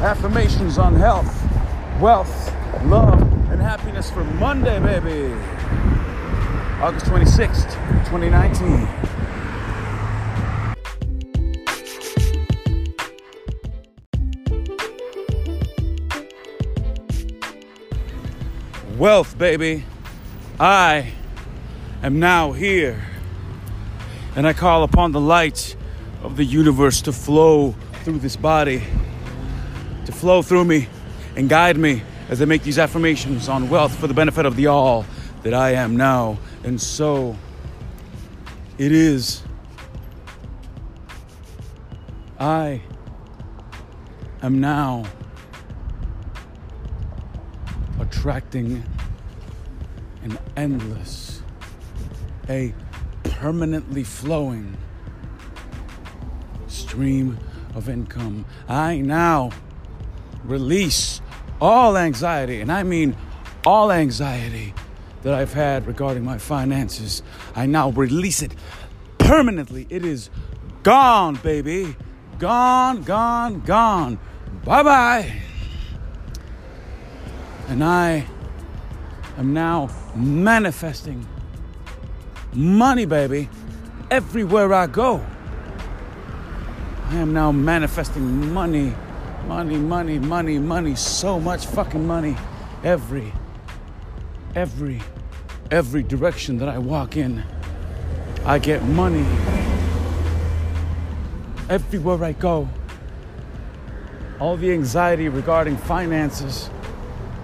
affirmations on health, wealth, love, and happiness for Monday, baby. August 26th, 2019. Wealth, baby. I am now here. And I call upon the light of the universe to flow through this body, flow through me and guide me as I make these affirmations on wealth for the benefit of the all that I am now. And so it is. I am now attracting an endless, a permanently flowing stream of income. I now release all anxiety, and I mean all anxiety that I've had regarding my finances. I now release it permanently. It is gone, baby. Gone, gone, gone. Bye bye. And I am now manifesting money, baby, everywhere I go. I am now manifesting money, money, money, money, money, so much fucking money every, every, every direction that I walk in. I get money everywhere I go. All the anxiety regarding finances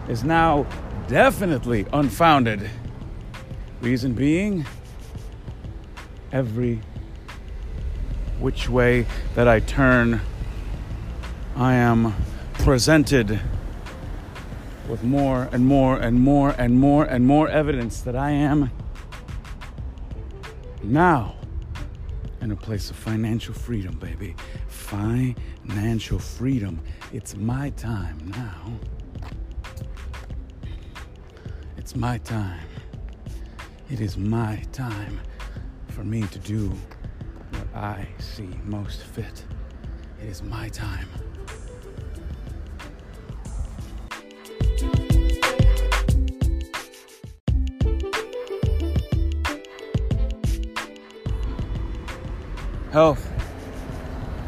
is now definitely unfounded. Reason being, every which way that I turn, I am presented with more and more and more and more and more evidence that I am now in a place of financial freedom, baby. Financial freedom. It's my time now. It's my time. It is my time for me to do what I see most fit. It is my time. Health.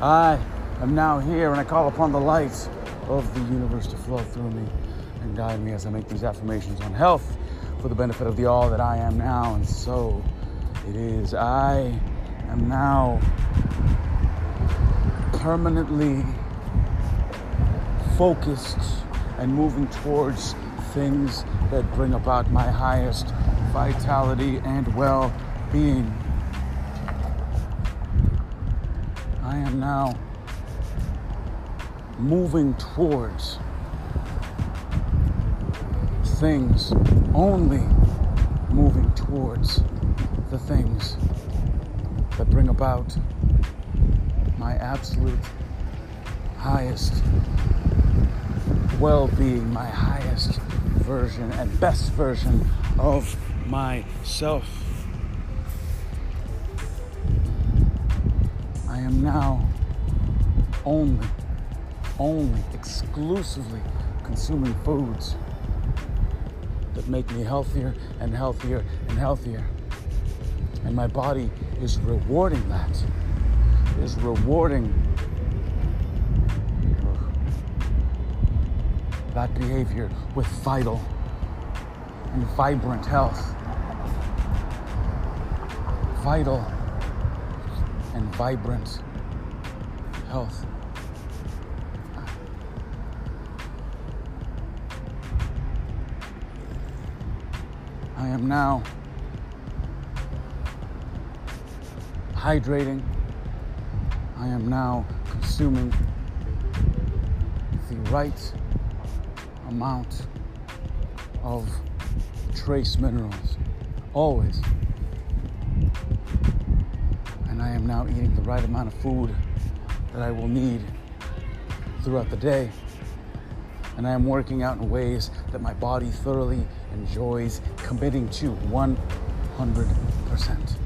I am now here and I call upon the light of the universe to flow through me and guide me as I make these affirmations on health for the benefit of the all that I am now. And so it is. I am now permanently focused and moving towards things that bring about my highest vitality and well being. I am now moving towards things, only moving towards the things that bring about my absolute highest well being, my highest version and best version of myself. I am now only, only, exclusively consuming foods that make me healthier and healthier and healthier. And my body is rewarding that, is rewarding that behavior with vital and vibrant health. Vital and vibrant health. I am now hydrating. I am now consuming the right amount of trace minerals, always. And I am now eating the right amount of food that I will need throughout the day. And I am working out in ways that my body thoroughly enjoys committing to 100%.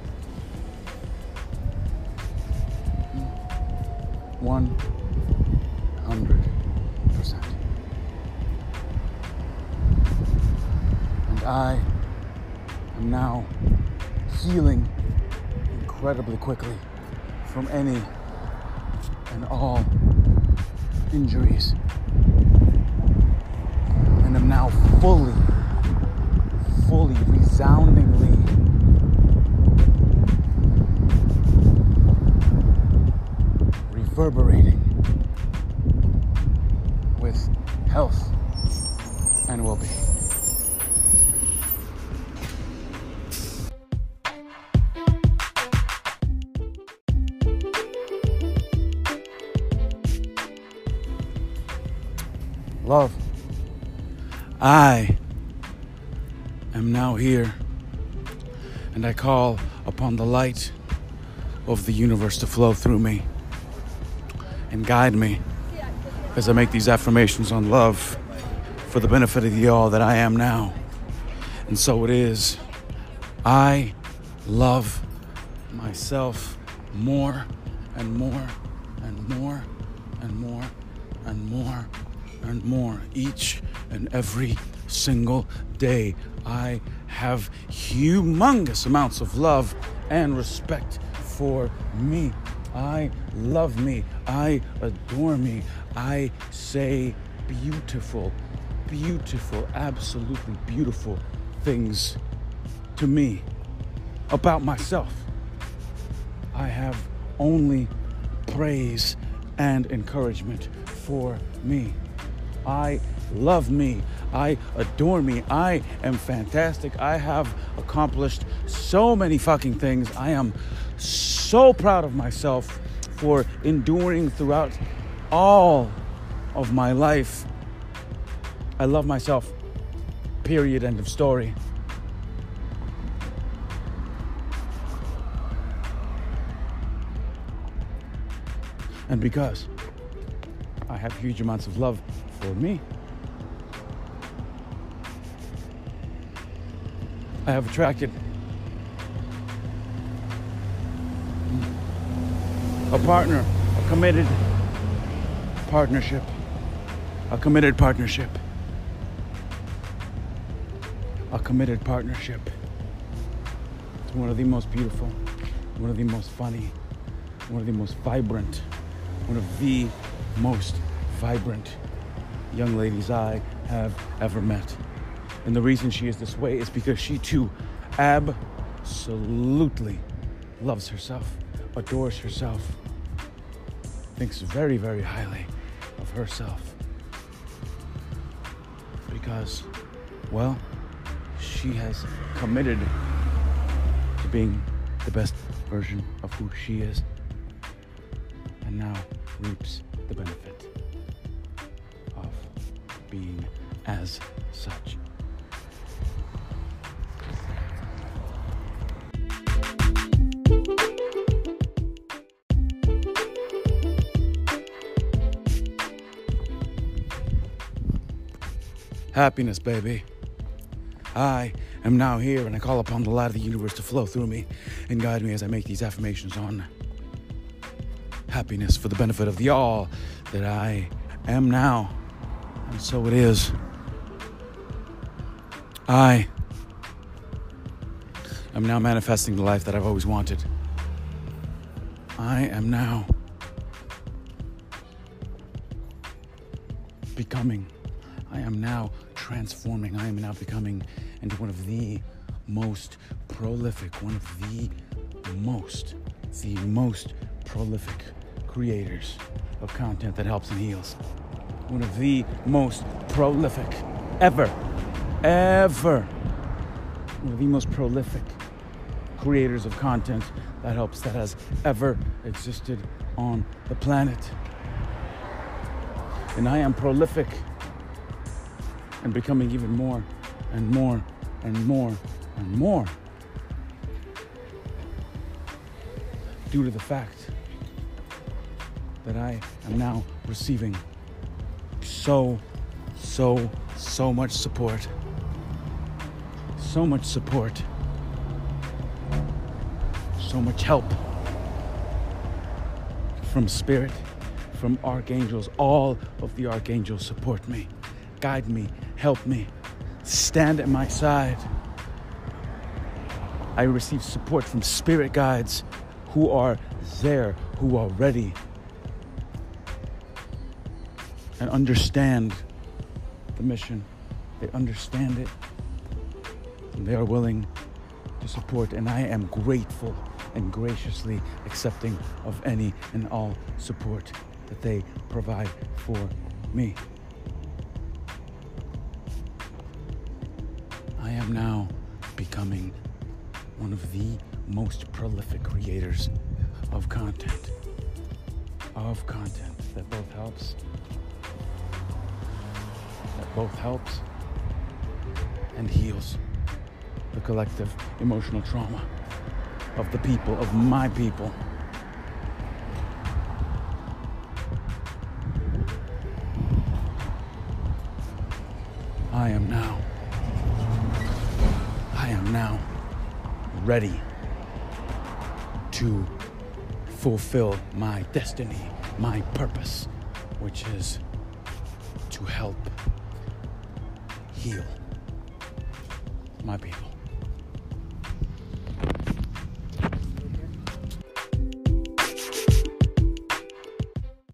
100%. And I am now healing incredibly quickly from any and all injuries. And I'm now fully, fully, resoundingly reverberating with health and well being. Love, I am now here and I call upon the light of the universe to flow through me and guide me as I make these affirmations on love for the benefit of the all that I am now. And so it is. I love myself more and more and more and more and more and more each and every single day. I have humongous amounts of love and respect for me. I love me. I adore me. I say beautiful, beautiful, absolutely beautiful things to me about myself. I have only praise and encouragement for me. I love me. I adore me. I am fantastic. I have accomplished so many fucking things. I am so proud of myself for enduring throughout all of my life. I love myself. Period. End of story. And because I have huge amounts of love for me, I have attracted a partner, a committed partnership, a committed partnership, a committed partnership. It's one of the most beautiful, one of the most funny, one of the most vibrant, one of the most vibrant young ladies I have ever met. And the reason she is this way is because she too absolutely loves herself, adores herself, thinks very, very highly of herself. Because, well, she has committed to being the best version of who she is and now reaps the benefit of being as such. Happiness, baby. I am now here and I call upon the light of the universe to flow through me and guide me as I make these affirmations on happiness for the benefit of the all that I am now. And so it is. I am now manifesting the life that I've always wanted. I am now becoming. I am now transforming. I am now becoming into one of the most prolific, one of the most, the most prolific creators of content that helps and heals. One of the most prolific ever, ever. One of the most prolific creators of content that helps that has ever existed on the planet. And I am prolific and becoming even more and more and more and more due to the fact that I am now receiving so, so, so much support. So much support. So much help from Spirit, from archangels. All of the archangels support me, guide me, help me, stand at my side. I receive support from spirit guides who are there, who are ready and understand the mission. They understand it and they are willing to support. And I am grateful and graciously accepting of any and all support that they provide for me. I am now becoming one of the most prolific creators of content. Of content that both helps, that both helps and heals the collective emotional trauma of the people, of my people. I am now. Ready to fulfill my destiny, my purpose, which is to help heal my people.